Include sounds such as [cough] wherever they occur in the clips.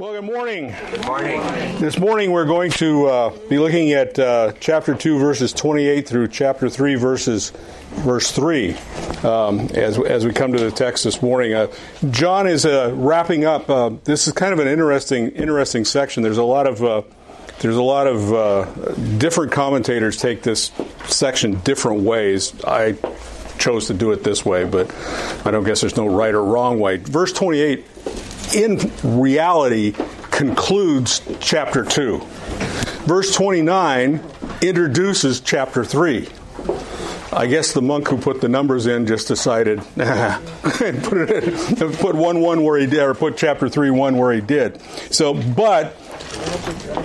Well, good morning. Good morning. This morning we're going to uh, be looking at uh, chapter 2, verses 28 through chapter 3, verses verse 3 um, as, as we come to the text this morning. Uh, John is uh, wrapping up. Uh, this is kind of an interesting interesting section. There's a lot of uh, there's a lot of uh, different commentators take this section different ways. I chose to do it this way, but I don't guess there's no right or wrong way. Verse 28 in reality concludes chapter 2. Verse 29 introduces chapter 3. I guess the monk who put the numbers in just decided [laughs] put, it, put one one where he did, or put chapter three one where he did. So, but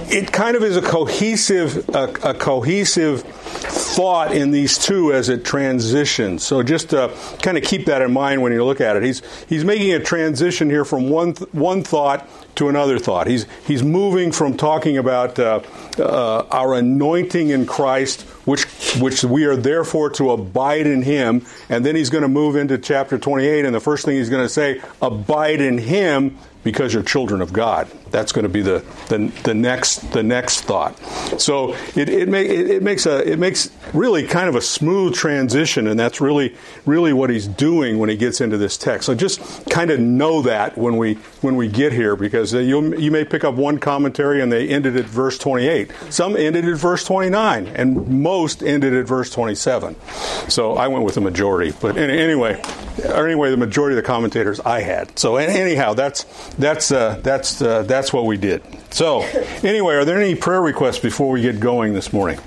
it kind of is a cohesive, a, a cohesive thought in these two as it transitions. So just to kind of keep that in mind when you look at it. He's he's making a transition here from one one thought to another thought. He's he's moving from talking about uh, uh, our anointing in Christ, which which we are therefore to abide in Him, and then he's going to move into chapter 28, and the first thing he's going to say, abide in Him because you're children of God. That's going to be the, the, the next the next thought. So it it, it, it makes a it makes really kind of a smooth transition, and that's really really what he's doing when he gets into this text. So just kind of know that when we when we get here, because you you may pick up one commentary and they ended at verse 28. Some ended at verse 29, and most ended at verse 27. So I went with the majority. But anyway, or anyway, the majority of the commentators I had. So anyhow, that's that's uh, that's uh, that's what we did. So anyway, are there any prayer requests before we get going this morning?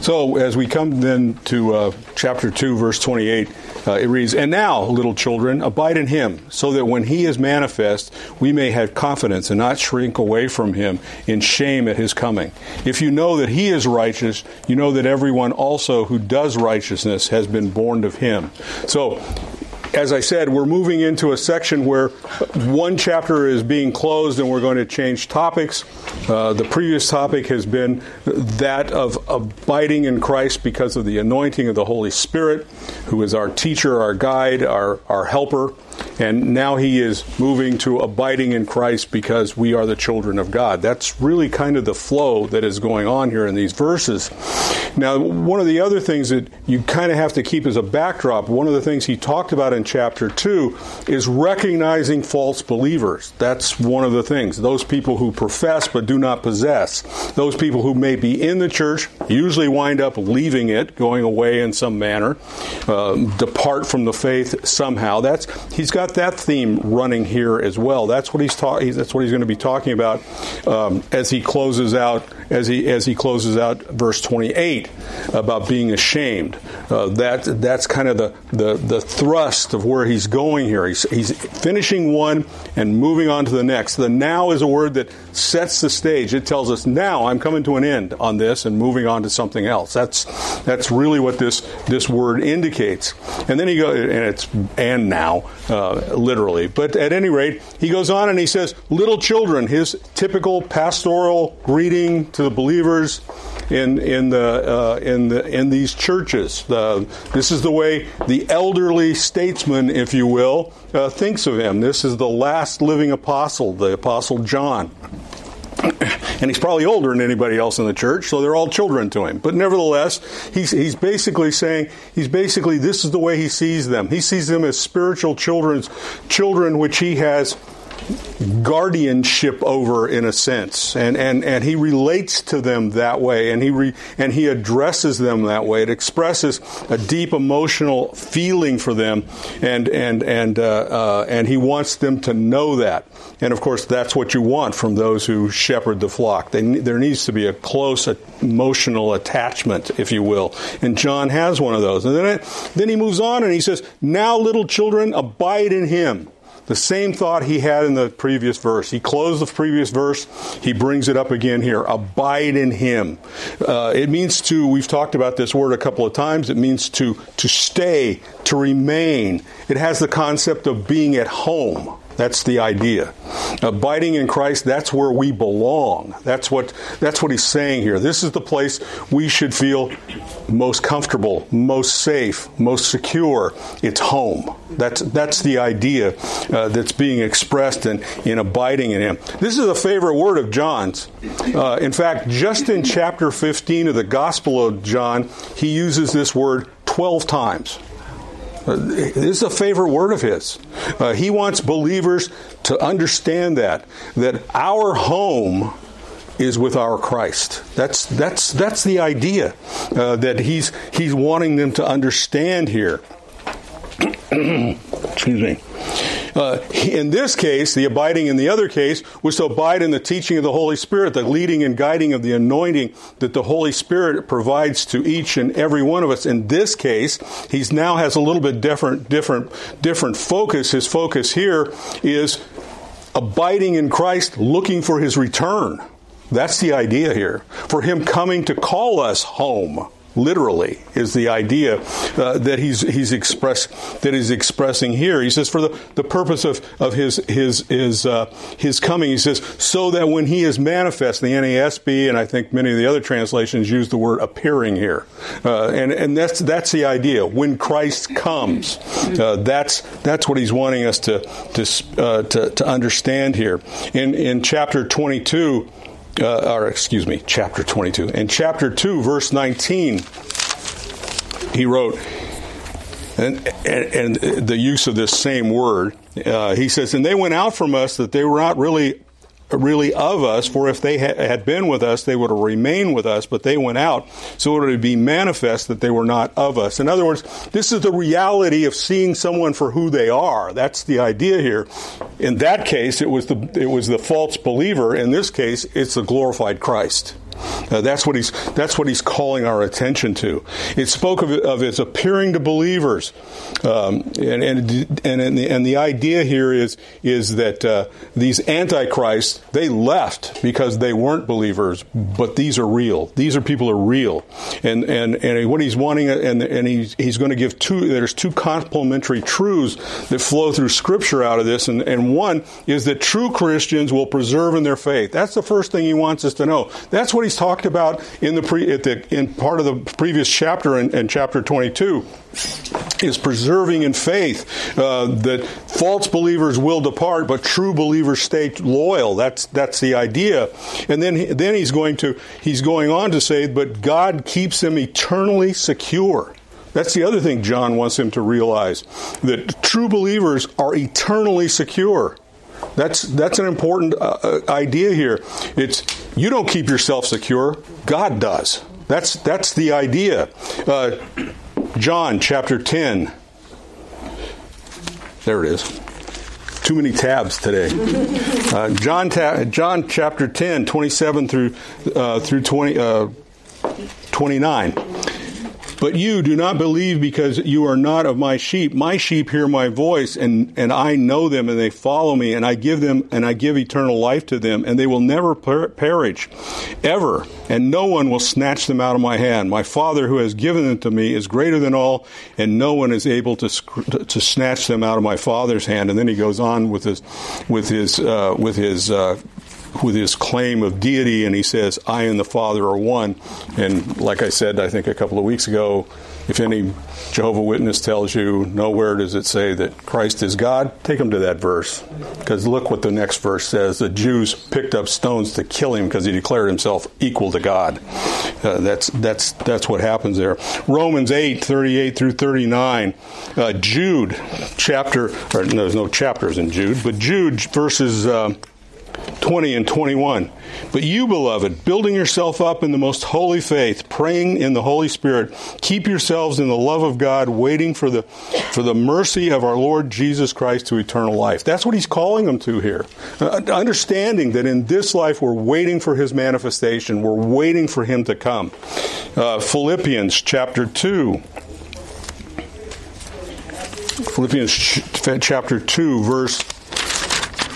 So as we come then to uh, chapter two, verse twenty-eight, uh, it reads, "And now, little children, abide in Him, so that when He is manifest, we may have confidence and not shrink away from Him in shame at His coming. If you know that He is righteous, you know that everyone also who does righteousness has been born of Him." So as I said, we're moving into a section where one chapter is being closed and we're going to change topics. Uh, the previous topic has been that of abiding in Christ because of the anointing of the Holy Spirit, who is our teacher, our guide, our, our helper. And now he is moving to abiding in Christ because we are the children of God. That's really kind of the flow that is going on here in these verses. Now, one of the other things that you kind of have to keep as a backdrop, one of the things he talked about in chapter 2 is recognizing false believers. That's one of the things. Those people who profess but do not possess. Those people who may be in the church, usually wind up leaving it, going away in some manner, uh, depart from the faith somehow. That's he's got that theme running here as well. That's what he's talking. That's what he's going to be talking about um, as he closes out as he as he closes out verse 28 about being ashamed. Uh, that that's kind of the, the the thrust of where he's going here. He's he's finishing one and moving on to the next. The now is a word that sets the stage. It tells us now I'm coming to an end on this and moving on to something else. That's that's really what this this word indicates. And then he goes and it's and now uh, literally. But at any rate, he goes on and he says, "Little children." His typical pastoral greeting to the believers in in the uh, in the in these churches. Uh, this is the way the elderly statesman, if you will, uh, thinks of him. This is the last living apostle, the apostle John. And he's probably older than anybody else in the church, so they're all children to him. But nevertheless, he's, he's basically saying, he's basically, this is the way he sees them. He sees them as spiritual children's children, which he has guardianship over in a sense. And, and, and he relates to them that way and he re, and he addresses them that way. It expresses a deep emotional feeling for them and and and uh, uh, and he wants them to know that. And of course that's what you want from those who shepherd the flock. They, there needs to be a close emotional attachment if you will. And John has one of those. And then it, then he moves on and he says now little children abide in him the same thought he had in the previous verse. He closed the previous verse. He brings it up again here. Abide in him. Uh, it means to, we've talked about this word a couple of times. It means to, to stay, to remain. It has the concept of being at home. That's the idea. Abiding in Christ, that's where we belong. That's what, that's what he's saying here. This is the place we should feel most comfortable, most safe, most secure. It's home. That's, that's the idea uh, that's being expressed in, in abiding in him. This is a favorite word of John's. Uh, in fact, just in chapter 15 of the Gospel of John, he uses this word 12 times. This is a favorite word of his. Uh, he wants believers to understand that that our home is with our Christ. That's that's that's the idea uh, that he's he's wanting them to understand here. [clears throat] Excuse me. Uh, in this case, the abiding in the other case was to abide in the teaching of the Holy Spirit, the leading and guiding of the anointing that the Holy Spirit provides to each and every one of us. In this case, he now has a little bit different, different, different focus. His focus here is abiding in Christ, looking for his return. That's the idea here. For him coming to call us home literally is the idea uh, that he's he's express that he's expressing here. He says for the, the purpose of, of his his his uh, his coming. He says so that when he is manifest, the NASB and I think many of the other translations use the word appearing here, uh, and and that's that's the idea. When Christ comes, uh, that's that's what he's wanting us to to uh, to, to understand here. In in chapter twenty two uh, or excuse me, chapter 22. In chapter 2, verse 19, he wrote, and, and, and the use of this same word, uh, he says, and they went out from us that they were not really really of us, for if they had been with us, they would have remained with us, but they went out, so it would be manifest that they were not of us. In other words, this is the reality of seeing someone for who they are. That's the idea here. In that case, it was the, it was the false believer. In this case, it's the glorified Christ. Uh, that's what he's that's what he's calling our attention to. It spoke of, of its appearing to believers, um, and and and and the, and the, idea here is is that uh, these antichrists they left because they weren't believers, but these are real. These are people are real, and and and what he's wanting, and and he's he's going to give two. There's two complementary truths that flow through Scripture out of this, and and one is that true Christians will preserve in their faith. That's the first thing he wants us to know. That's what he's talked about in the pre, the, in part of the previous chapter in chapter 22 is preserving in faith uh, that false believers will depart, but true believers stay loyal. That's that's the idea. And then then he's going to he's going on to say, but God keeps them eternally secure. That's the other thing John wants him to realize that true believers are eternally secure. That's that's an important uh, uh, idea here. It's you don't keep yourself secure; God does. That's that's the idea. Uh, John chapter ten. There it is. Too many tabs today. Uh, John ta- John chapter 10, 27 through uh, through 20, uh, 29. But you do not believe because you are not of my sheep. My sheep hear my voice and, and I know them and they follow me and I give them and I give eternal life to them and they will never per- perish ever and no one will snatch them out of my hand. My father who has given them to me is greater than all and no one is able to, to snatch them out of my father's hand. And then he goes on with his, with his, uh, with his, uh, with his claim of deity, and he says, I and the Father are one. And like I said, I think a couple of weeks ago, if any Jehovah Witness tells you nowhere does it say that Christ is God, take them to that verse. Because look what the next verse says. The Jews picked up stones to kill him because he declared himself equal to God. Uh, that's, that's, that's what happens there. Romans 8, 38 through 39. Uh, Jude, chapter, or no, there's no chapters in Jude, but Jude verses. Uh, 20 and 21. But you, beloved, building yourself up in the most holy faith, praying in the Holy Spirit, keep yourselves in the love of God, waiting for the, for the mercy of our Lord Jesus Christ to eternal life. That's what he's calling them to here. Uh, understanding that in this life we're waiting for his manifestation, we're waiting for him to come. Uh, Philippians chapter 2. Philippians ch- chapter 2, verse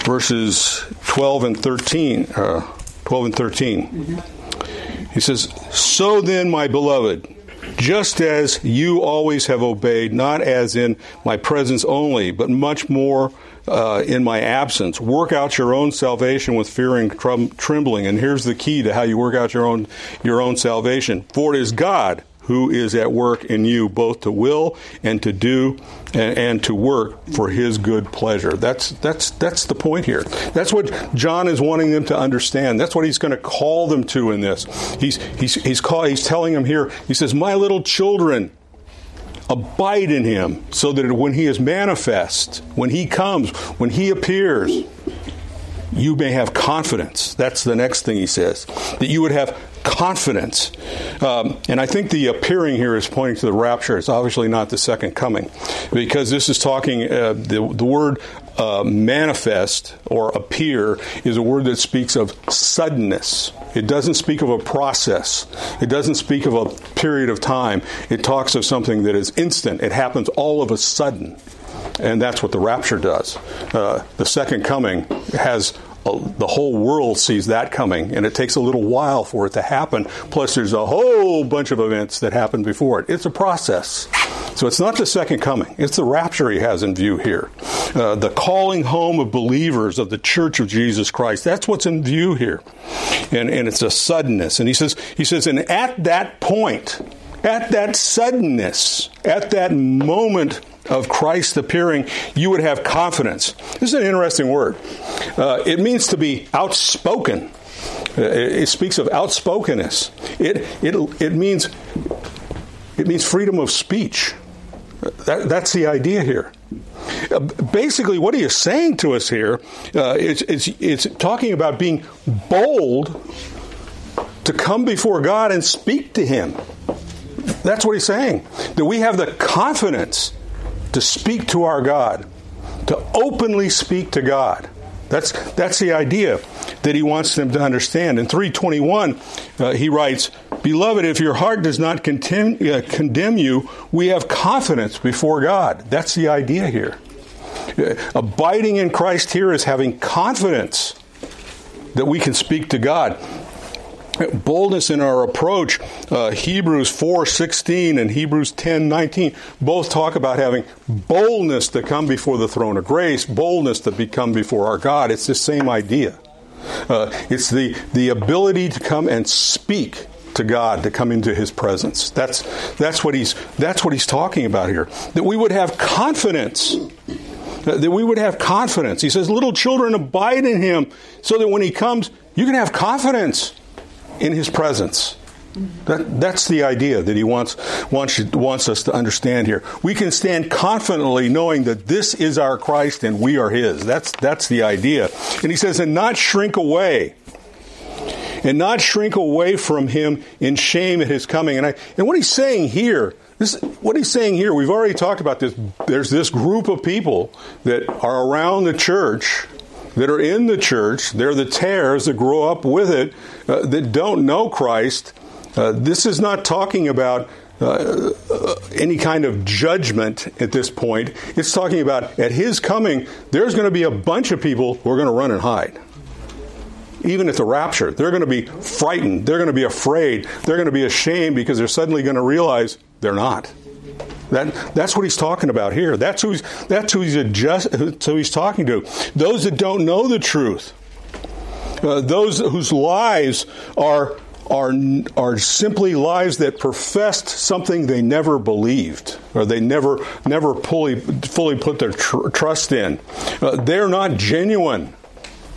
verses 12 and 13. Uh, 12 and 13. Mm-hmm. He says, So then, my beloved, just as you always have obeyed, not as in my presence only, but much more uh, in my absence. Work out your own salvation with fear and trembling. And here's the key to how you work out your own your own salvation. For it is God who is at work in you, both to will and to do and, and, to work for His good pleasure. That's that's that's the point here. That's what John is wanting them to understand. That's what he's going to call them to in this. He's he's he's call, he's telling them here. He says, "My little children." Abide in him so that when he is manifest, when he comes, when he appears, you may have confidence. That's the next thing he says. That you would have confidence. Um, and I think the appearing here is pointing to the rapture. It's obviously not the second coming, because this is talking, uh, the, the word uh, manifest or appear is a word that speaks of suddenness. It doesn't speak of a process. It doesn't speak of a period of time. It talks of something that is instant. It happens all of a sudden. And that's what the rapture does. Uh, the second coming has the whole world sees that coming, and it takes a little while for it to happen. Plus, there's a whole bunch of events that happen before it. It's a process. So it's not the second coming, it's the rapture he has in view here. Uh, the calling home of believers of the church of Jesus Christ. That's what's in view here. And, and it's a suddenness. And he says, he says, and at that point, at that suddenness, at that moment of Christ appearing, you would have confidence. This is an interesting word. Uh, it means to be outspoken. Uh, it speaks of outspokenness. It, it, it, means, it means freedom of speech. That, that's the idea here. Uh, basically, what he is saying to us here uh, is it's, it's talking about being bold to come before God and speak to Him. That's what he's saying. That we have the confidence to speak to our God, to openly speak to God. That's, that's the idea that he wants them to understand. In 321, uh, he writes, Beloved, if your heart does not contem- uh, condemn you, we have confidence before God. That's the idea here. Uh, abiding in Christ here is having confidence that we can speak to God boldness in our approach. Uh, Hebrews 4:16 and Hebrews 10:19 both talk about having boldness to come before the throne of grace, boldness to become before our God. It's the same idea. Uh, it's the the ability to come and speak to God, to come into His presence. That's that's what he's that's what he's talking about here. That we would have confidence that we would have confidence. He says, Little children, abide in him, so that when he comes, you can have confidence in his presence. That, that's the idea that he wants, wants, wants us to understand here. We can stand confidently knowing that this is our Christ and we are his. That's, that's the idea. And he says, and not shrink away. And not shrink away from him in shame at his coming. And, I, and what he's saying here, this, what he's saying here, we've already talked about this. There's this group of people that are around the church that are in the church, they're the tares that grow up with it, uh, that don't know Christ. Uh, this is not talking about uh, uh, any kind of judgment at this point. It's talking about at his coming, there's going to be a bunch of people who are going to run and hide. Even at the rapture, they're going to be frightened. They're going to be afraid. They're going to be ashamed because they're suddenly going to realize they're not. That, that's what he's talking about here. That's who he's, that's who he's, adjust, who he's talking to. Those that don't know the truth. Uh, those whose lives are, are, are simply lives that professed something they never believed or they never, never fully, fully put their tr- trust in. Uh, they're not genuine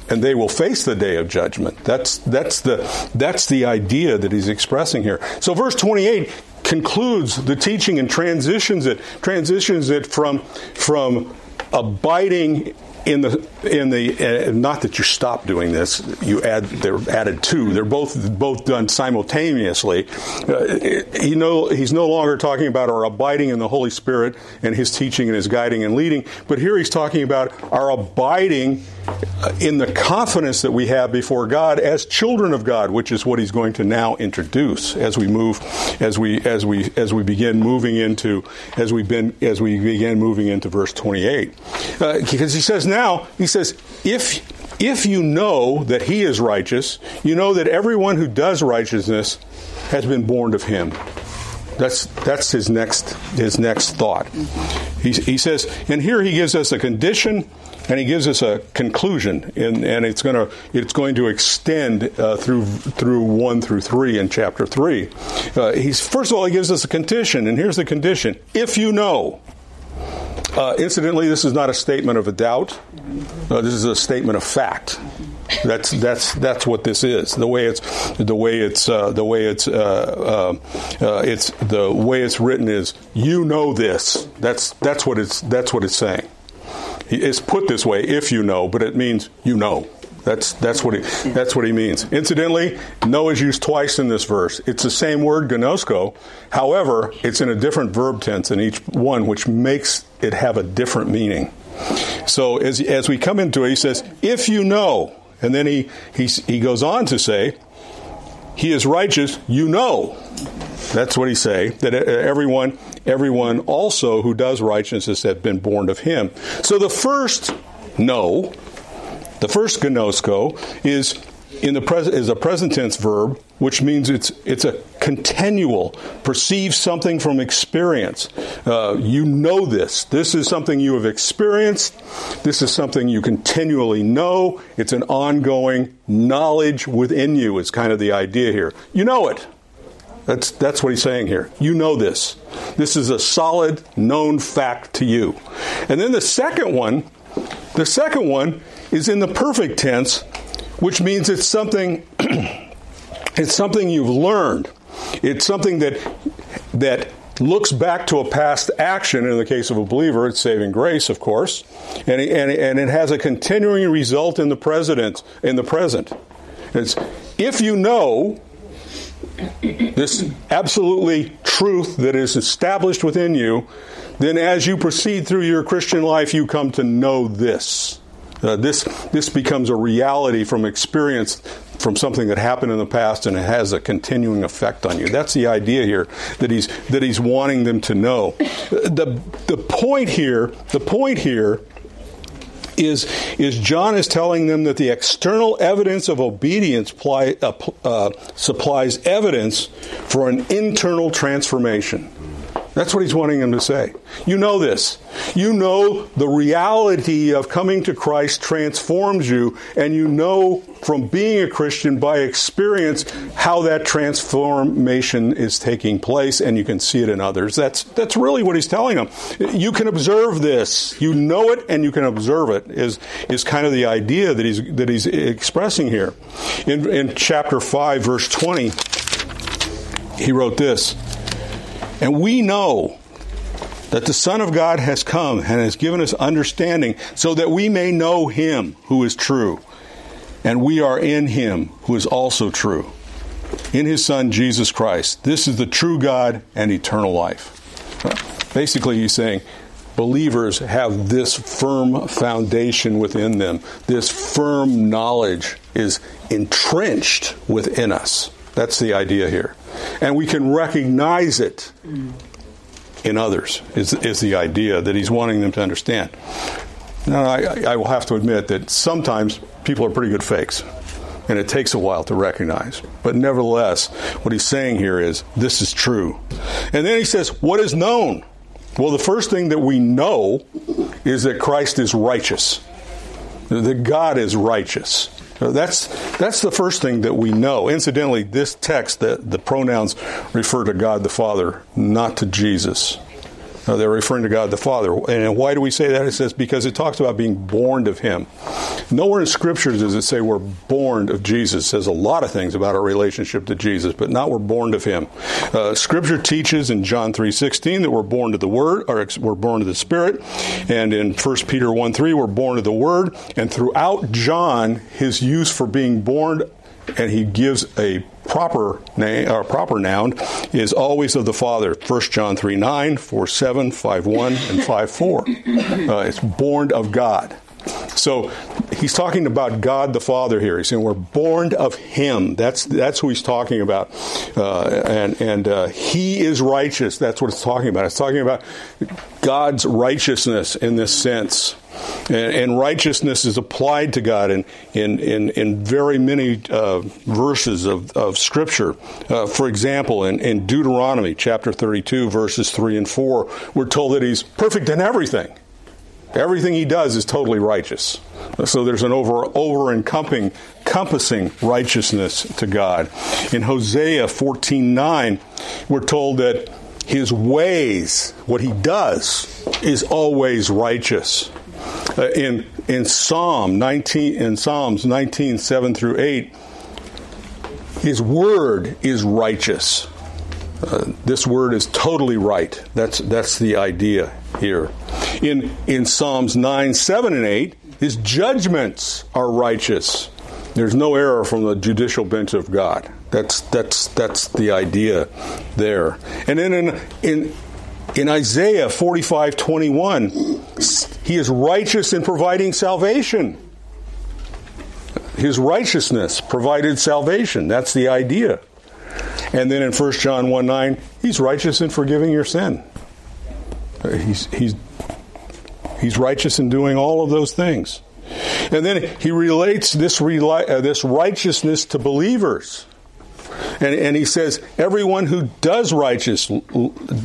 and they will face the day of judgment. That's that's the that's the idea that he's expressing here. So verse 28 concludes the teaching and transitions it transitions it from from abiding in the in the uh, not that you stop doing this you add they're added two they're both both done simultaneously. Uh, you know he's no longer talking about our abiding in the holy spirit and his teaching and his guiding and leading but here he's talking about our abiding in the confidence that we have before God as children of God which is what he's going to now introduce as we move as we as we as we begin moving into as we've been as we begin moving into verse 28 uh, because he says now, he says, if if you know that he is righteous, you know that everyone who does righteousness has been born of him. That's that's his next his next thought. He, he says, and here he gives us a condition and he gives us a conclusion, and, and it's going to it's going to extend uh, through through one through three in chapter three. Uh, he's first of all he gives us a condition, and here's the condition: if you know. Uh, incidentally, this is not a statement of a doubt. Uh, this is a statement of fact. That's that's that's what this is. The way it's the way it's uh, the way it's uh, uh, uh, it's the way it's written is you know this. That's that's what it's that's what it's saying. It's put this way if you know, but it means you know. That's that's what he that's what he means. Incidentally, know is used twice in this verse. It's the same word ginosko. However, it's in a different verb tense in each one, which makes it have a different meaning. So as as we come into it, he says, "If you know." And then he, he, he goes on to say, He is righteous, you know. That's what he say, that everyone, everyone also who does righteousness has been born of him. So the first no, the first ginosko is in the present is a present tense verb, which means it's it's a continual. Perceive something from experience. Uh, you know this. This is something you have experienced. This is something you continually know. It's an ongoing knowledge within you. Is kind of the idea here. You know it. That's that's what he's saying here. You know this. This is a solid known fact to you. And then the second one, the second one is in the perfect tense which means it's something [clears throat] it's something you've learned. It's something that that looks back to a past action. In the case of a believer, it's saving grace, of course, and and, and it has a continuing result in the present. In the present, it's if you know this absolutely truth that is established within you, then as you proceed through your Christian life, you come to know this. Uh, this this becomes a reality from experience from something that happened in the past and it has a continuing effect on you. That's the idea here that he's that he's wanting them to know. The the point here, the point here is is John is telling them that the external evidence of obedience uh, uh, supplies evidence for an internal transformation. That's what he's wanting him to say. You know this. You know the reality of coming to Christ transforms you, and you know from being a Christian by experience how that transformation is taking place, and you can see it in others. That's that's really what he's telling them. You can observe this. You know it, and you can observe it. Is is kind of the idea that he's that he's expressing here. In, in chapter five, verse twenty, he wrote this. And we know that the Son of God has come and has given us understanding so that we may know him who is true. And we are in him who is also true. In his Son, Jesus Christ. This is the true God and eternal life. Basically, he's saying, believers have this firm foundation within them. This firm knowledge is entrenched within us. That's the idea here and we can recognize it in others is, is the idea that he's wanting them to understand now I, I will have to admit that sometimes people are pretty good fakes and it takes a while to recognize. But nevertheless, what he's saying here is this is true. And then he says, What is known? Well, the first thing that we know is that Christ is righteous, that God is righteous. Uh, that's that's the first thing that we know. Incidentally, this text, the, the pronouns refer to God the Father, not to Jesus. They're referring to God the Father. And why do we say that? It says because it talks about being born of Him. Nowhere in Scripture does it say we're born of Jesus. It says a lot of things about our relationship to Jesus, but not we're born of Him. Uh, scripture teaches in John three sixteen that we're born to the Word, or we're born to the Spirit, and in 1 Peter one three we're born to the Word. And throughout John, his use for being born and he gives a proper name or proper noun is always of the Father. 1 John 3 9, 4 7, 5 1, and 5 4. Uh, it's born of God. So he's talking about God the Father here. He's saying we're born of Him. That's that's who he's talking about, uh, and and uh, He is righteous. That's what it's talking about. It's talking about God's righteousness in this sense. And, and righteousness is applied to God in, in, in, in very many uh, verses of, of Scripture. Uh, for example, in, in Deuteronomy chapter 32, verses 3 and 4, we're told that He's perfect in everything. Everything he does is totally righteous. So there's an over over encompassing compassing righteousness to God. In Hosea 14:9, we're told that his ways, what he does, is always righteous. Uh, in in Psalm 19 in Psalms 19 7 through 8 his word is righteous uh, this word is totally right that's that's the idea here in in Psalms 9 7 and 8 his judgments are righteous there's no error from the judicial bench of God that's that's that's the idea there and then in in in Isaiah 45 21, he is righteous in providing salvation. His righteousness provided salvation. That's the idea. And then in 1 John 1 9, he's righteous in forgiving your sin. He's, he's, he's righteous in doing all of those things. And then he relates this, uh, this righteousness to believers. And, and he says, everyone who does righteous,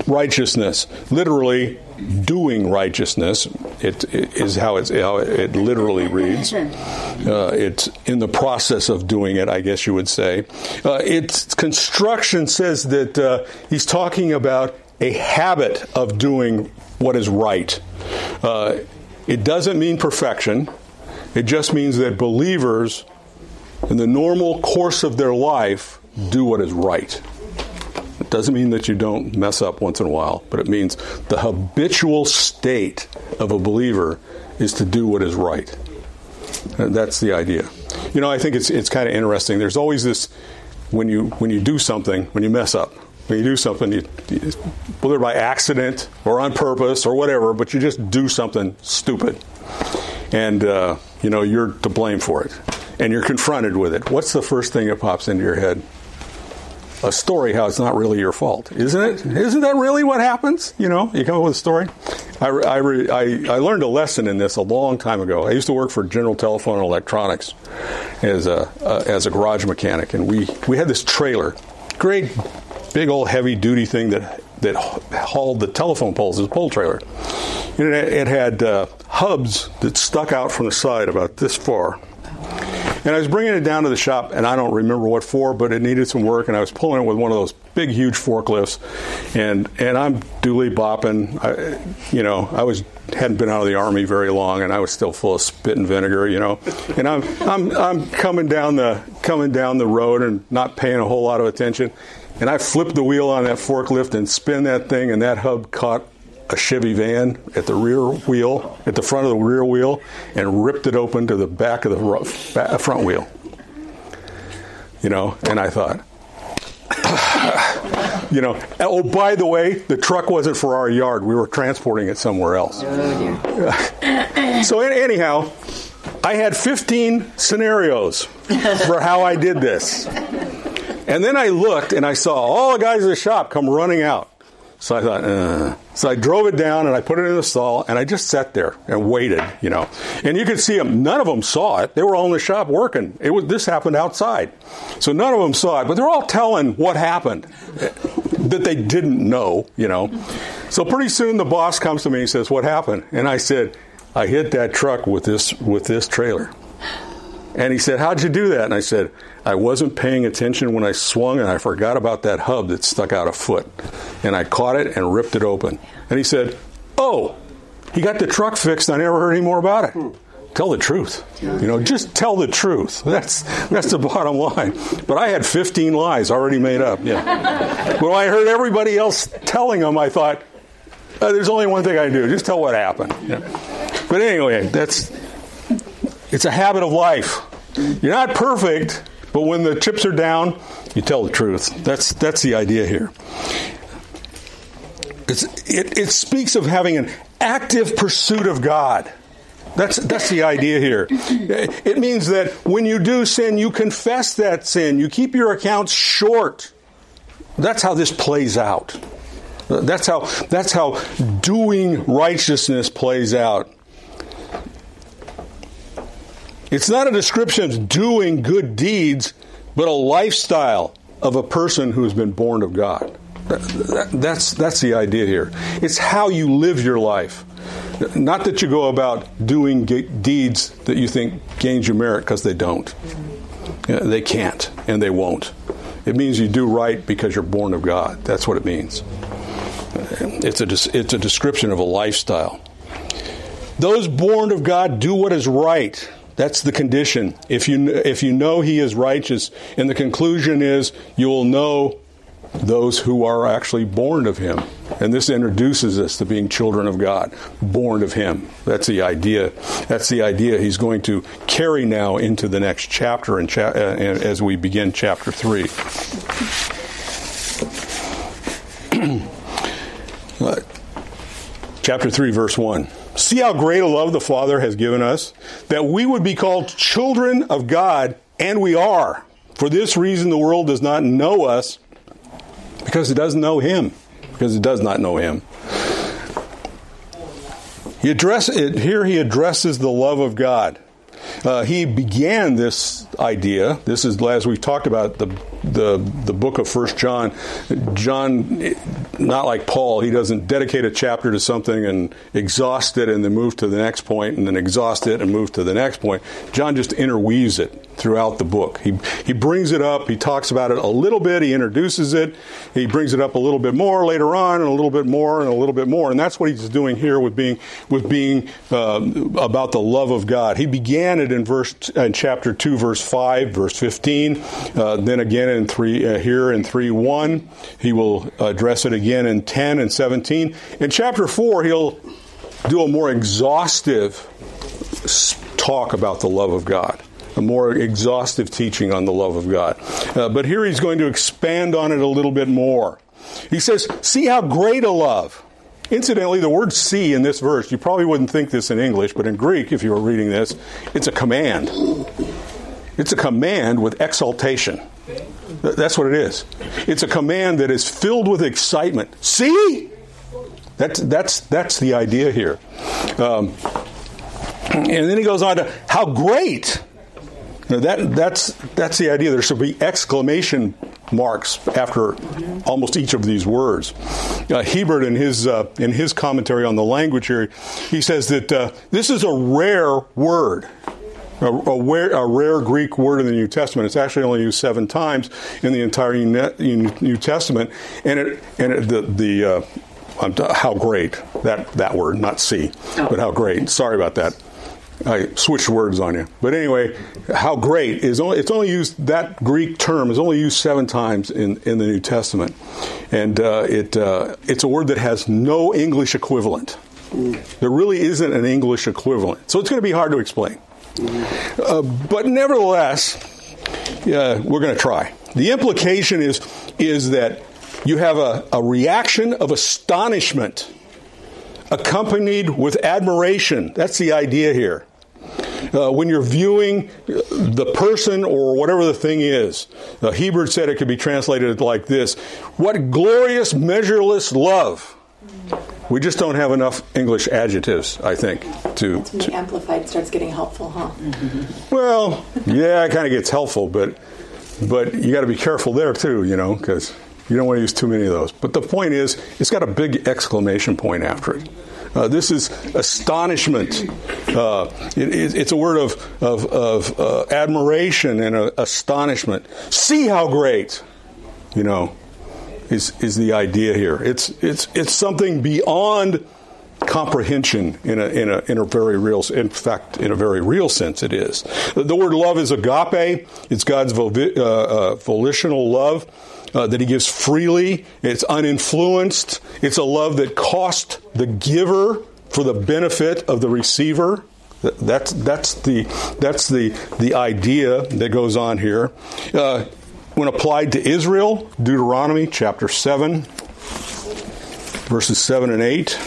righteousness, literally doing righteousness, it, it is how, it's, how it literally reads. Uh, it's in the process of doing it, I guess you would say. Uh, its construction says that uh, he's talking about a habit of doing what is right. Uh, it doesn't mean perfection. It just means that believers, in the normal course of their life, do what is right. Doesn't mean that you don't mess up once in a while, but it means the habitual state of a believer is to do what is right. And that's the idea. You know, I think it's it's kind of interesting. There's always this when you when you do something, when you mess up, when you do something, you, whether by accident or on purpose or whatever, but you just do something stupid, and uh, you know you're to blame for it, and you're confronted with it. What's the first thing that pops into your head? A story how it's not really your fault, isn't it? Isn't that really what happens? You know, you come up with a story. I, I, I, learned a lesson in this a long time ago. I used to work for General Telephone and Electronics as a uh, as a garage mechanic, and we we had this trailer, great big old heavy duty thing that that hauled the telephone poles. Was a pole trailer. And it, it had uh, hubs that stuck out from the side about this far and I was bringing it down to the shop, and I don't remember what for, but it needed some work, and I was pulling it with one of those big, huge forklifts, and and I'm duly bopping. I, you know, I was hadn't been out of the army very long, and I was still full of spit and vinegar. You know, and I'm I'm I'm coming down the coming down the road and not paying a whole lot of attention, and I flipped the wheel on that forklift and spin that thing, and that hub caught a Chevy van at the rear wheel, at the front of the rear wheel, and ripped it open to the back of the uh, front wheel. You know, and I thought, [coughs] you know, oh, by the way, the truck wasn't for our yard. We were transporting it somewhere else. Oh, [coughs] so, anyhow, I had 15 scenarios for how I did this. And then I looked and I saw all the guys in the shop come running out. So I thought, uh. so I drove it down and I put it in the stall and I just sat there and waited, you know. And you could see them. None of them saw it. They were all in the shop working. It was this happened outside, so none of them saw it. But they're all telling what happened that they didn't know, you know. So pretty soon the boss comes to me and says, "What happened?" And I said, "I hit that truck with this with this trailer." And he said, How'd you do that? And I said, I wasn't paying attention when I swung and I forgot about that hub that stuck out a foot. And I caught it and ripped it open. And he said, Oh, he got the truck fixed. I never heard any more about it. Tell the truth. You know, just tell the truth. [laughs] That's that's the bottom line. But I had 15 lies already made up. Yeah. When I heard everybody else telling them, I thought, uh, there's only one thing I do. Just tell what happened. Yeah. But anyway, that's it's a habit of life. You're not perfect, but when the chips are down, you tell the truth. That's that's the idea here. It, it speaks of having an active pursuit of God. That's that's the idea here. It means that when you do sin, you confess that sin. You keep your accounts short. That's how this plays out. That's how that's how doing righteousness plays out. It's not a description of doing good deeds, but a lifestyle of a person who has been born of God. That, that, that's, that's the idea here. It's how you live your life. Not that you go about doing deeds that you think gains you merit, because they don't. They can't, and they won't. It means you do right because you're born of God. That's what it means. It's a, it's a description of a lifestyle. Those born of God do what is right. That's the condition. If you, if you know He is righteous, and the conclusion is you will know those who are actually born of Him. And this introduces us to being children of God, born of Him. That's the idea. That's the idea He's going to carry now into the next chapter and cha- uh, as we begin chapter 3. uh, [clears throat] chapter 3, verse 1. See how great a love the Father has given us, that we would be called children of God, and we are. For this reason, the world does not know us because it doesn't know Him, because it does not know Him. He address it, here he addresses the love of God. Uh, he began this idea. This is as we've talked about the the the book of First John. John, not like Paul, he doesn't dedicate a chapter to something and exhaust it and then move to the next point and then exhaust it and move to the next point. John just interweaves it throughout the book. He he brings it up. He talks about it a little bit. He introduces it. He brings it up a little bit more later on, and a little bit more, and a little bit more. And that's what he's doing here with being with being uh, about the love of God. He began it in verse in chapter two, verse five, verse fifteen. Uh, then again in three uh, here in three one, he will address it again in ten and seventeen. In chapter four, he'll do a more exhaustive talk about the love of God a more exhaustive teaching on the love of God. Uh, but here he's going to expand on it a little bit more. He says, See how great a love. Incidentally, the word see in this verse, you probably wouldn't think this in English, but in Greek, if you were reading this, it's a command. It's a command with exaltation. That's what it is. It's a command that is filled with excitement. See? That's, that's, that's the idea here. Um, and then he goes on to, how great now that, that's, that's the idea. There should be exclamation marks after almost each of these words. Uh, Hiebert, in his, uh, in his commentary on the language here, he says that uh, this is a rare word. A, a, rare, a, rare, Greek word in the New Testament. It's actually only used seven times in the entire New Testament, and it and it, the the uh, how great that that word, not see, but how great. Sorry about that. I switched words on you. But anyway, how great is only it's only used that Greek term is only used seven times in, in the New Testament, and uh, it uh, it's a word that has no English equivalent. There really isn't an English equivalent, so it's going to be hard to explain. Uh, but nevertheless, we're going to try. The implication is is that you have a, a reaction of astonishment accompanied with admiration. That's the idea here. Uh, when you're viewing the person or whatever the thing is, uh, Hiebert said it could be translated like this What glorious, measureless love! We just don't have enough English adjectives, I think, to. to amplified starts getting helpful, huh? Well, yeah, it kind of gets helpful, but but you got to be careful there too, you know, because you don't want to use too many of those. But the point is, it's got a big exclamation point after it. Uh, this is astonishment. Uh, it, it's a word of, of, of uh, admiration and uh, astonishment. See how great, you know, is, is the idea here. It's, it's, it's something beyond comprehension in a, in a, in a very real, in fact, in a very real sense, it is. The word love is agape. It's God's uh, uh, volitional love uh, that He gives freely. It's uninfluenced. It's a love that cost the giver for the benefit of the receiver. That's that's the that's the the idea that goes on here. Uh, when applied to Israel, Deuteronomy chapter seven, verses seven and eight.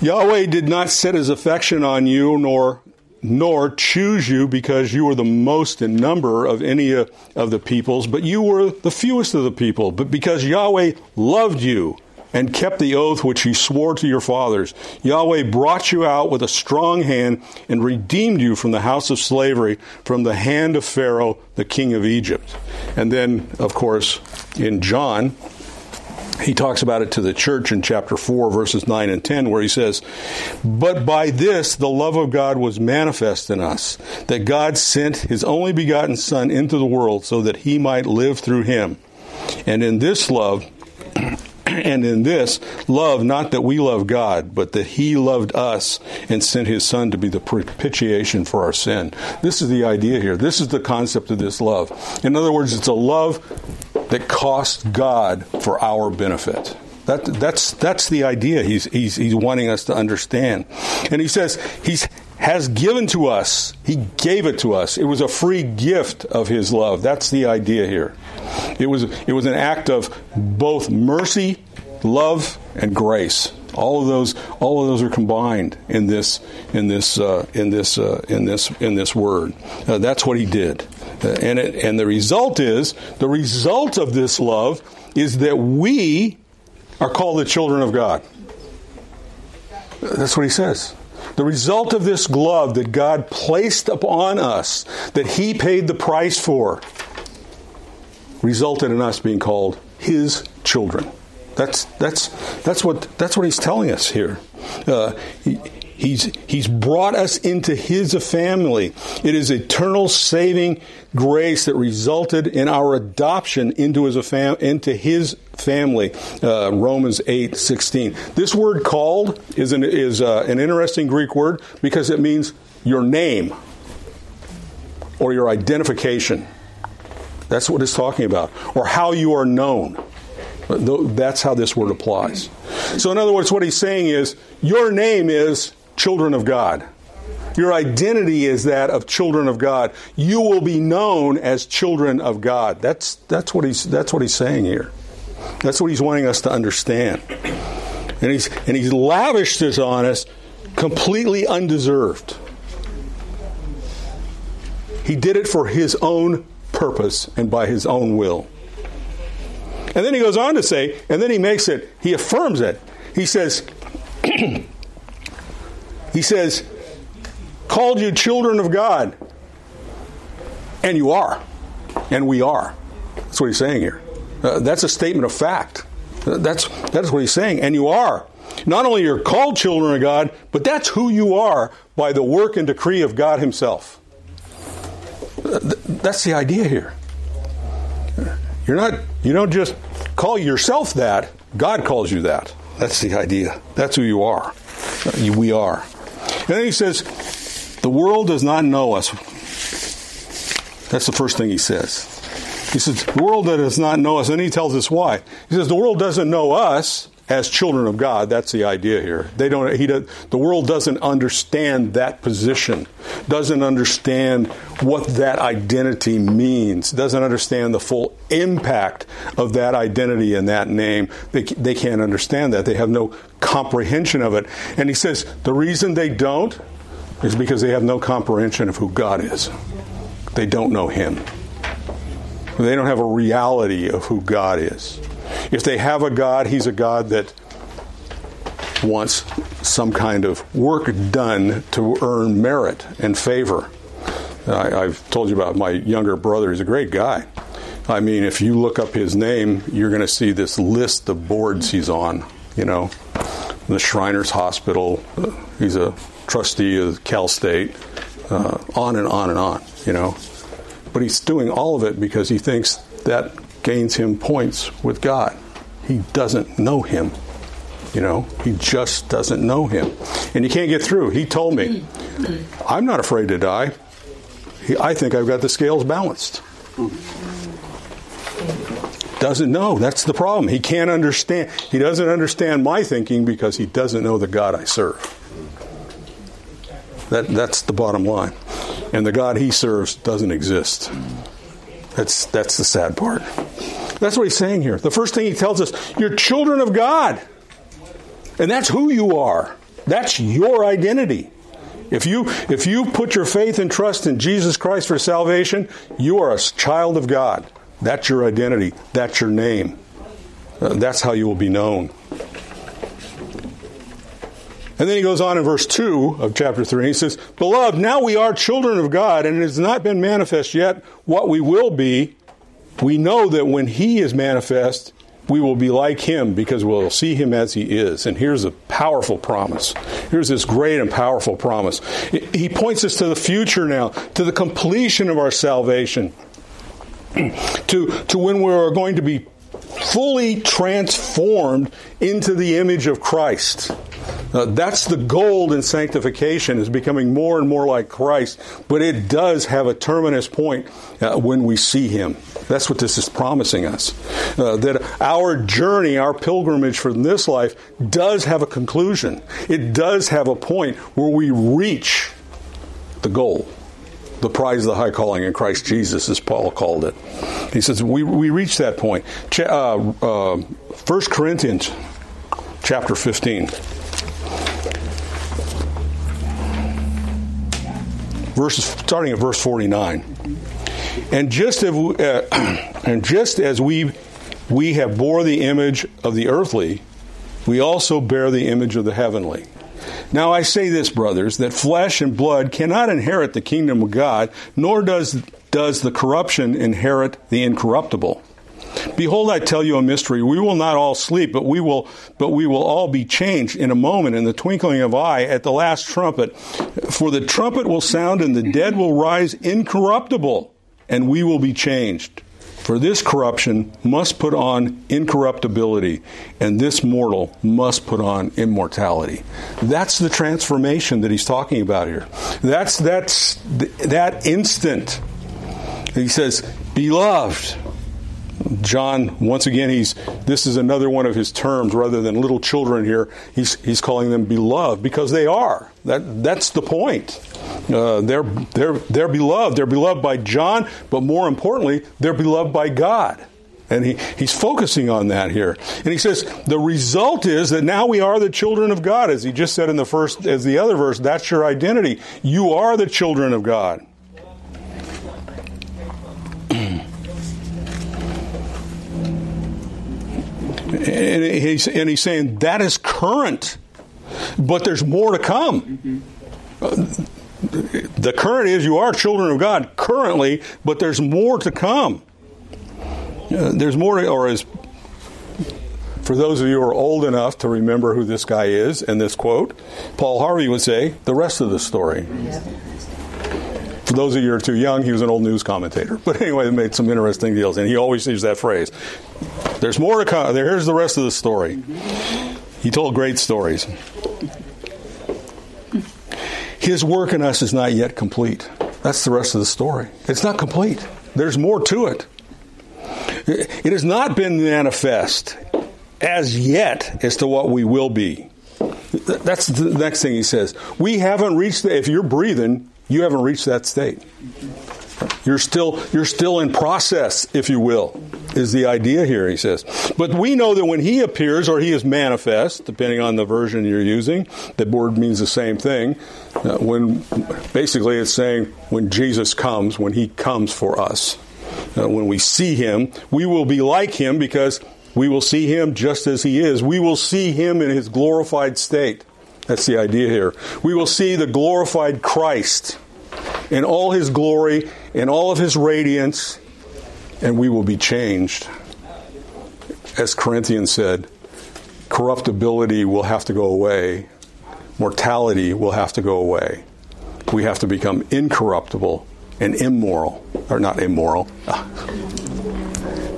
Yahweh did not set his affection on you, nor nor choose you because you were the most in number of any of the peoples, but you were the fewest of the people. But because Yahweh loved you and kept the oath which he swore to your fathers, Yahweh brought you out with a strong hand and redeemed you from the house of slavery, from the hand of Pharaoh, the king of Egypt. And then, of course, in John, he talks about it to the church in chapter 4, verses 9 and 10, where he says, But by this the love of God was manifest in us, that God sent his only begotten Son into the world so that he might live through him. And in this love, [clears throat] and in this love, not that we love God, but that He loved us and sent His Son to be the propitiation for our sin. This is the idea here. This is the concept of this love. In other words, it's a love that cost God for our benefit. That, that's, that's the idea he's, he's, he's wanting us to understand. And he says, He's has given to us. He gave it to us. It was a free gift of His love. That's the idea here. It was, it was an act of both mercy, love, and grace. All of those, all of those are combined in this, in this, uh, in this, uh, in this, in this word. Uh, that's what He did, uh, and it, and the result is the result of this love is that we are called the children of God. That's what He says. The result of this glove that God placed upon us, that He paid the price for, resulted in us being called His children. That's that's that's what that's what He's telling us here. Uh, He's, he's brought us into His family. It is eternal saving grace that resulted in our adoption into His, into his family. Uh, Romans 8 16. This word called is, an, is uh, an interesting Greek word because it means your name or your identification. That's what it's talking about. Or how you are known. That's how this word applies. So, in other words, what he's saying is your name is children of God. Your identity is that of children of God. You will be known as children of God. That's, that's, what, he's, that's what he's saying here. That's what he's wanting us to understand. And he's, and he's lavished this on us completely undeserved. He did it for his own purpose and by his own will. And then he goes on to say, and then he makes it, he affirms it. He says, [clears throat] He says, called you children of God. And you are. And we are. That's what he's saying here. Uh, that's a statement of fact. Uh, that's, that's what he's saying. And you are. Not only you're called children of God, but that's who you are by the work and decree of God Himself. Uh, that's the idea here. You're not, you don't just call yourself that, God calls you that. That's the idea. That's who you are. We are. And then he says, The world does not know us. That's the first thing he says. He says, The world does not know us. And he tells us why. He says, The world doesn't know us as children of God. That's the idea here. They don't. He does, the world doesn't understand that position. Doesn't understand what that identity means. Doesn't understand the full impact of that identity and that name. They they can't understand that. They have no comprehension of it. And he says the reason they don't is because they have no comprehension of who God is. They don't know Him. They don't have a reality of who God is. If they have a God, He's a God that wants some kind of work done to earn merit and favor. I, have told you about my younger brother. He's a great guy. I mean, if you look up his name, you're going to see this list of boards he's on. You know, the Shriners Hospital. He's a trustee of Cal State. Uh, on and on and on. You know, but he's doing all of it because he thinks that gains him points with God. He doesn't know him. You know, he just doesn't know him. And he can't get through. He told me, I'm not afraid to die. I think I've got the scales balanced. Doesn't know. That's the problem. He can't understand. He doesn't understand my thinking because he doesn't know the God I serve. That, that's the bottom line. And the God he serves doesn't exist. That's, that's the sad part. That's what he's saying here. The first thing he tells us, you're children of God. And that's who you are. That's your identity. If you if you put your faith and trust in Jesus Christ for salvation, you are a child of God. That's your identity. That's your name. Uh, that's how you will be known. And then he goes on in verse 2 of chapter 3, and he says, Beloved, now we are children of God, and it has not been manifest yet what we will be. We know that when he is manifest, we will be like him because we'll see him as he is. And here's a powerful promise. Here's this great and powerful promise. He points us to the future now, to the completion of our salvation, [clears throat] to, to when we are going to be fully transformed into the image of Christ. Uh, that's the goal in sanctification is becoming more and more like Christ, but it does have a terminus point uh, when we see Him. That's what this is promising us. Uh, that our journey, our pilgrimage from this life, does have a conclusion. It does have a point where we reach the goal the prize of the high calling in Christ Jesus, as Paul called it. He says, we, we reach that point. Ch- uh, uh, 1 Corinthians chapter 15. Verses, starting at verse 49. And just as, uh, [clears throat] and just as we, we have bore the image of the earthly, we also bear the image of the heavenly. Now I say this, brothers, that flesh and blood cannot inherit the kingdom of God, nor does, does the corruption inherit the incorruptible. Behold, I tell you a mystery. We will not all sleep, but we will, but we will all be changed in a moment, in the twinkling of eye, at the last trumpet. For the trumpet will sound, and the dead will rise incorruptible, and we will be changed. For this corruption must put on incorruptibility, and this mortal must put on immortality. That's the transformation that he's talking about here. That's that's that instant. He says, "Beloved." John, once again, he's this is another one of his terms rather than little children here. He's he's calling them beloved because they are. That that's the point. Uh, they're, they're, they're beloved. They're beloved by John, but more importantly, they're beloved by God. And he, he's focusing on that here. And he says, the result is that now we are the children of God. As he just said in the first, as the other verse, that's your identity. You are the children of God. And, he's, and he's saying that is current, but there's more to come. Mm-hmm the current is you are children of God currently, but there's more to come. Uh, there's more, or as for those of you who are old enough to remember who this guy is and this quote, Paul Harvey would say, the rest of the story. For those of you who are too young, he was an old news commentator. [laughs] But anyway, they made some interesting deals, and he always used that phrase. There's more to come. Here's the rest of the story. He told great stories. His work in us is not yet complete. That's the rest of the story. It's not complete. There's more to it. It has not been manifest as yet as to what we will be. That's the next thing he says. We haven't reached, the, if you're breathing, you haven't reached that state. You're still, you're still in process, if you will, is the idea here, he says. But we know that when he appears or he is manifest, depending on the version you're using, the word means the same thing. Uh, when basically it's saying when Jesus comes, when he comes for us, uh, when we see him, we will be like him because we will see him just as he is. We will see him in his glorified state. That's the idea here. We will see the glorified Christ in all his glory, in all of his radiance, and we will be changed. As Corinthians said, corruptibility will have to go away, mortality will have to go away. We have to become incorruptible and immoral, or not immoral.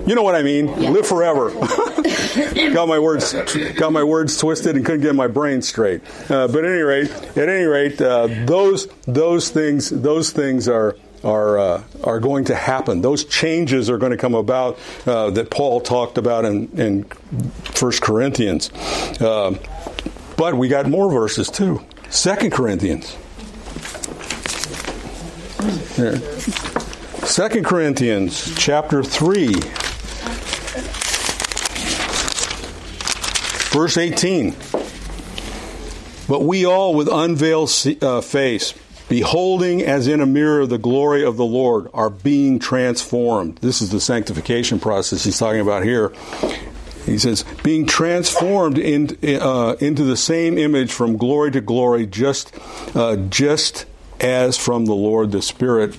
You know what I mean? Live forever. [laughs] got my words got my words twisted and couldn't get my brain straight. Uh, but at any rate, at any rate, uh, those those things those things are are uh, are going to happen. Those changes are going to come about uh, that Paul talked about in in First Corinthians. Uh, but we got more verses too. Second Corinthians. Second Corinthians chapter three. Verse 18. But we all with unveiled uh, face, beholding as in a mirror the glory of the Lord, are being transformed. This is the sanctification process he's talking about here. He says, being transformed in, uh, into the same image from glory to glory, just, uh, just as from the Lord the Spirit.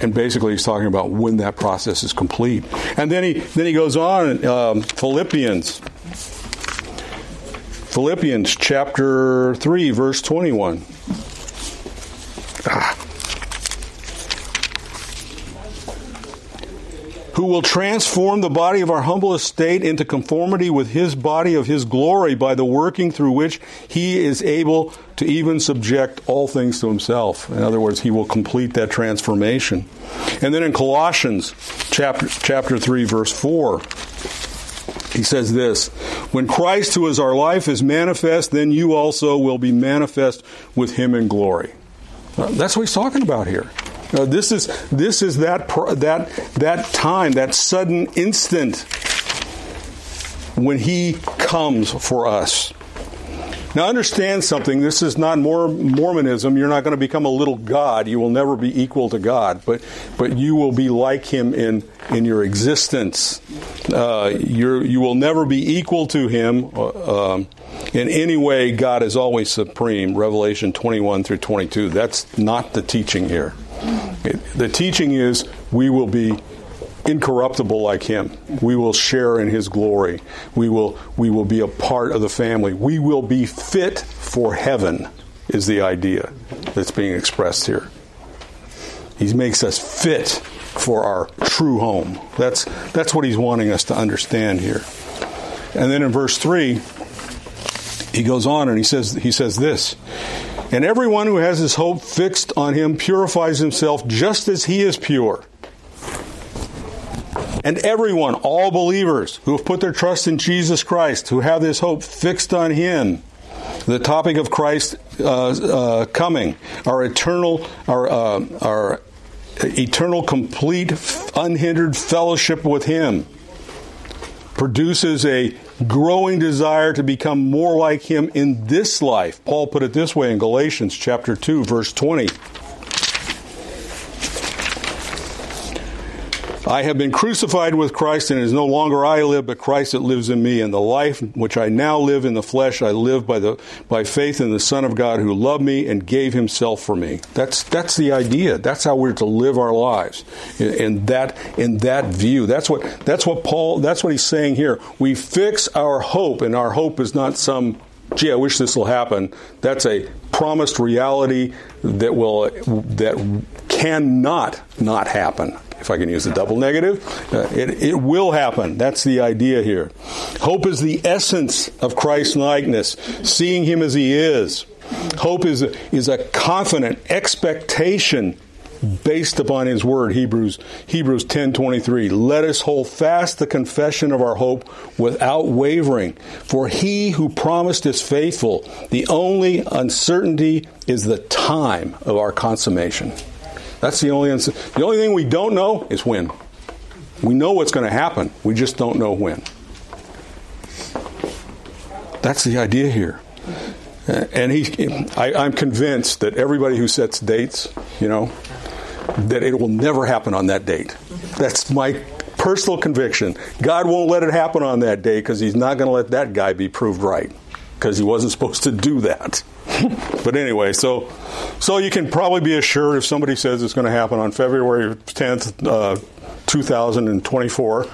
And basically, he's talking about when that process is complete. And then he then he goes on, um, Philippians, Philippians chapter three, verse twenty-one. Ah. who will transform the body of our humble estate into conformity with his body of his glory by the working through which he is able to even subject all things to himself. In other words, he will complete that transformation. And then in Colossians chapter, chapter 3, verse 4, he says this When Christ, who is our life, is manifest, then you also will be manifest with him in glory. That's what he's talking about here. Uh, this is this is that that that time, that sudden instant when He comes for us. Now, understand something. This is not more Mormonism. You're not going to become a little God. You will never be equal to God, but but you will be like Him in in your existence. Uh, you will never be equal to Him. Uh, um, in any way, God is always supreme. Revelation 21 through 22. That's not the teaching here. The teaching is we will be incorruptible like him. We will share in his glory. We will we will be a part of the family. We will be fit for heaven is the idea that's being expressed here. He makes us fit for our true home. That's that's what he's wanting us to understand here. And then in verse 3 he goes on and he says he says this and everyone who has his hope fixed on him purifies himself just as he is pure. And everyone, all believers who have put their trust in Jesus Christ, who have this hope fixed on him, the topic of Christ uh, uh, coming, our eternal, our, uh, our eternal, complete, unhindered fellowship with Him, produces a growing desire to become more like him in this life. Paul put it this way in Galatians chapter 2 verse 20. I have been crucified with Christ, and it is no longer I live, but Christ that lives in me. And the life which I now live in the flesh, I live by the by faith in the Son of God who loved me and gave Himself for me. That's that's the idea. That's how we're to live our lives in, in that in that view. That's what that's what Paul. That's what he's saying here. We fix our hope, and our hope is not some gee, I wish this will happen. That's a promised reality that will that cannot not happen if I can use the double negative. Uh, it, it will happen. That's the idea here. Hope is the essence of Christ's likeness, seeing Him as He is. Hope is a, is a confident expectation based upon his word hebrews hebrews 10:23 let us hold fast the confession of our hope without wavering for he who promised is faithful the only uncertainty is the time of our consummation that's the only the only thing we don't know is when. We know what's going to happen. We just don't know when. That's the idea here. And he, I, I'm convinced that everybody who sets dates, you know, that it will never happen on that date. That's my personal conviction. God won't let it happen on that day because He's not going to let that guy be proved right because He wasn't supposed to do that. [laughs] but anyway, so so you can probably be assured if somebody says it's going to happen on February 10th, uh, 2024,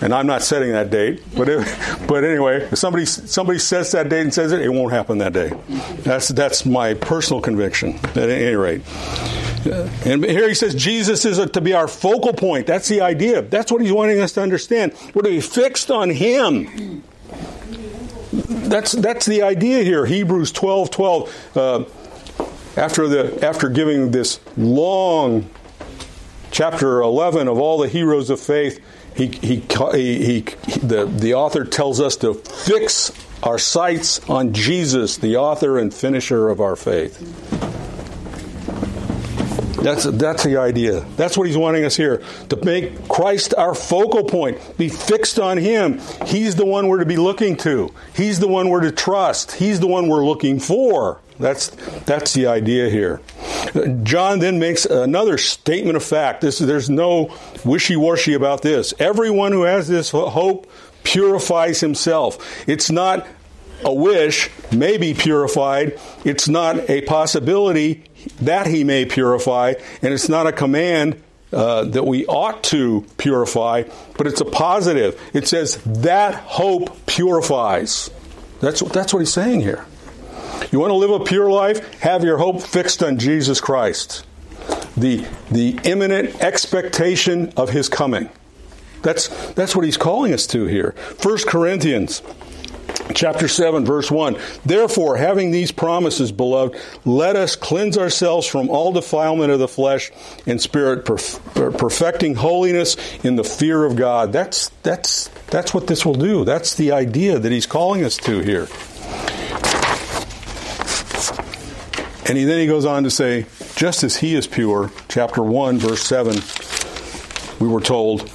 and I'm not setting that date, but if, but anyway, if somebody somebody sets that date and says it, it won't happen that day. That's that's my personal conviction. At any rate. And here he says Jesus is a, to be our focal point. That's the idea. That's what he's wanting us to understand. We're to be fixed on him that's that's the idea here. Hebrews 12, 12. Uh, after the after giving this long chapter 11 of all the heroes of faith, he, he, he, he the, the author tells us to fix our sights on Jesus, the author and finisher of our faith. That's, that's the idea. That's what he's wanting us here to make Christ our focal point, be fixed on him. He's the one we're to be looking to, he's the one we're to trust, he's the one we're looking for. That's, that's the idea here. John then makes another statement of fact. This, there's no wishy washy about this. Everyone who has this hope purifies himself. It's not a wish, may be purified. It's not a possibility, that he may purify, and it's not a command uh, that we ought to purify, but it's a positive. It says that hope purifies. That's that's what he's saying here. You want to live a pure life? Have your hope fixed on Jesus Christ. The the imminent expectation of his coming. That's that's what he's calling us to here. 1 Corinthians chapter 7 verse 1 therefore having these promises beloved let us cleanse ourselves from all defilement of the flesh and spirit perfecting holiness in the fear of god. That's that's that's what this will do. That's the idea that he's calling us to here. And he, then he goes on to say just as he is pure chapter 1 verse 7 we were told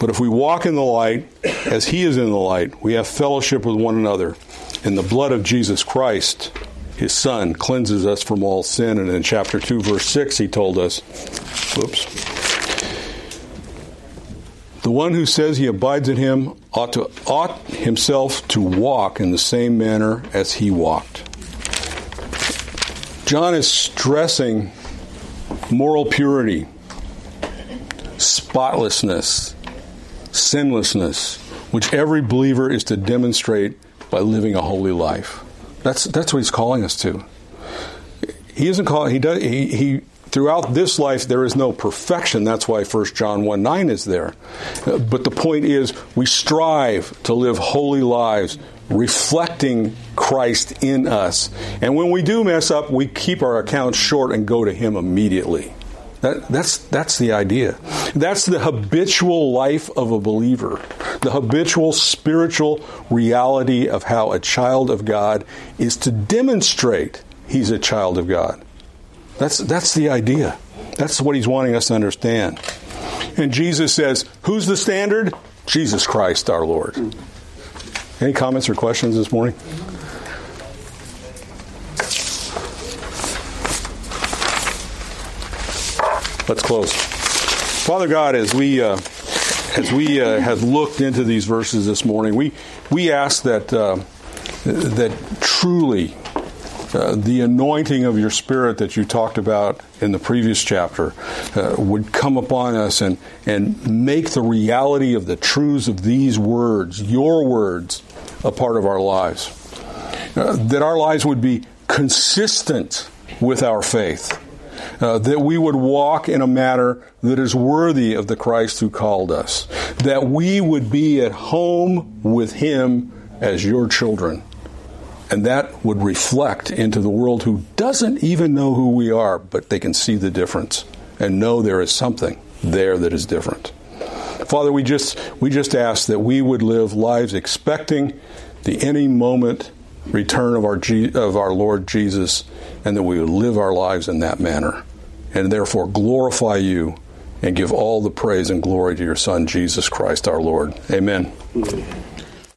but if we walk in the light, as He is in the light, we have fellowship with one another. And the blood of Jesus Christ, His Son, cleanses us from all sin. And in chapter 2, verse 6, He told us, whoops. The one who says he abides in him ought to ought himself to walk in the same manner as he walked. John is stressing moral purity, spotlessness, sinlessness, which every believer is to demonstrate by living a holy life. That's that's what he's calling us to. He isn't calling. He does. He, he throughout this life there is no perfection. That's why 1 John 1 9 is there. But the point is, we strive to live holy lives, reflecting Christ in us. And when we do mess up, we keep our accounts short and go to Him immediately. That, that's, that's the idea. That's the habitual life of a believer, the habitual spiritual reality of how a child of God is to demonstrate he's a child of God. That's, that's the idea. That's what he's wanting us to understand. And Jesus says, Who's the standard? Jesus Christ, our Lord. Any comments or questions this morning? Let's close. Father God, as we uh, as we uh, have looked into these verses this morning, we we ask that uh, that truly uh, the anointing of your Spirit that you talked about in the previous chapter uh, would come upon us and and make the reality of the truths of these words, your words, a part of our lives. Uh, that our lives would be consistent with our faith uh, that we would walk in a manner that is worthy of the Christ who called us, that we would be at home with Him as your children. And that would reflect into the world who doesn't even know who we are, but they can see the difference and know there is something there that is different. Father, we just we just ask that we would live lives expecting the any moment return of our of our Lord Jesus and that we would live our lives in that manner, and therefore glorify you and give all the praise and glory to your Son, Jesus Christ our Lord. Amen.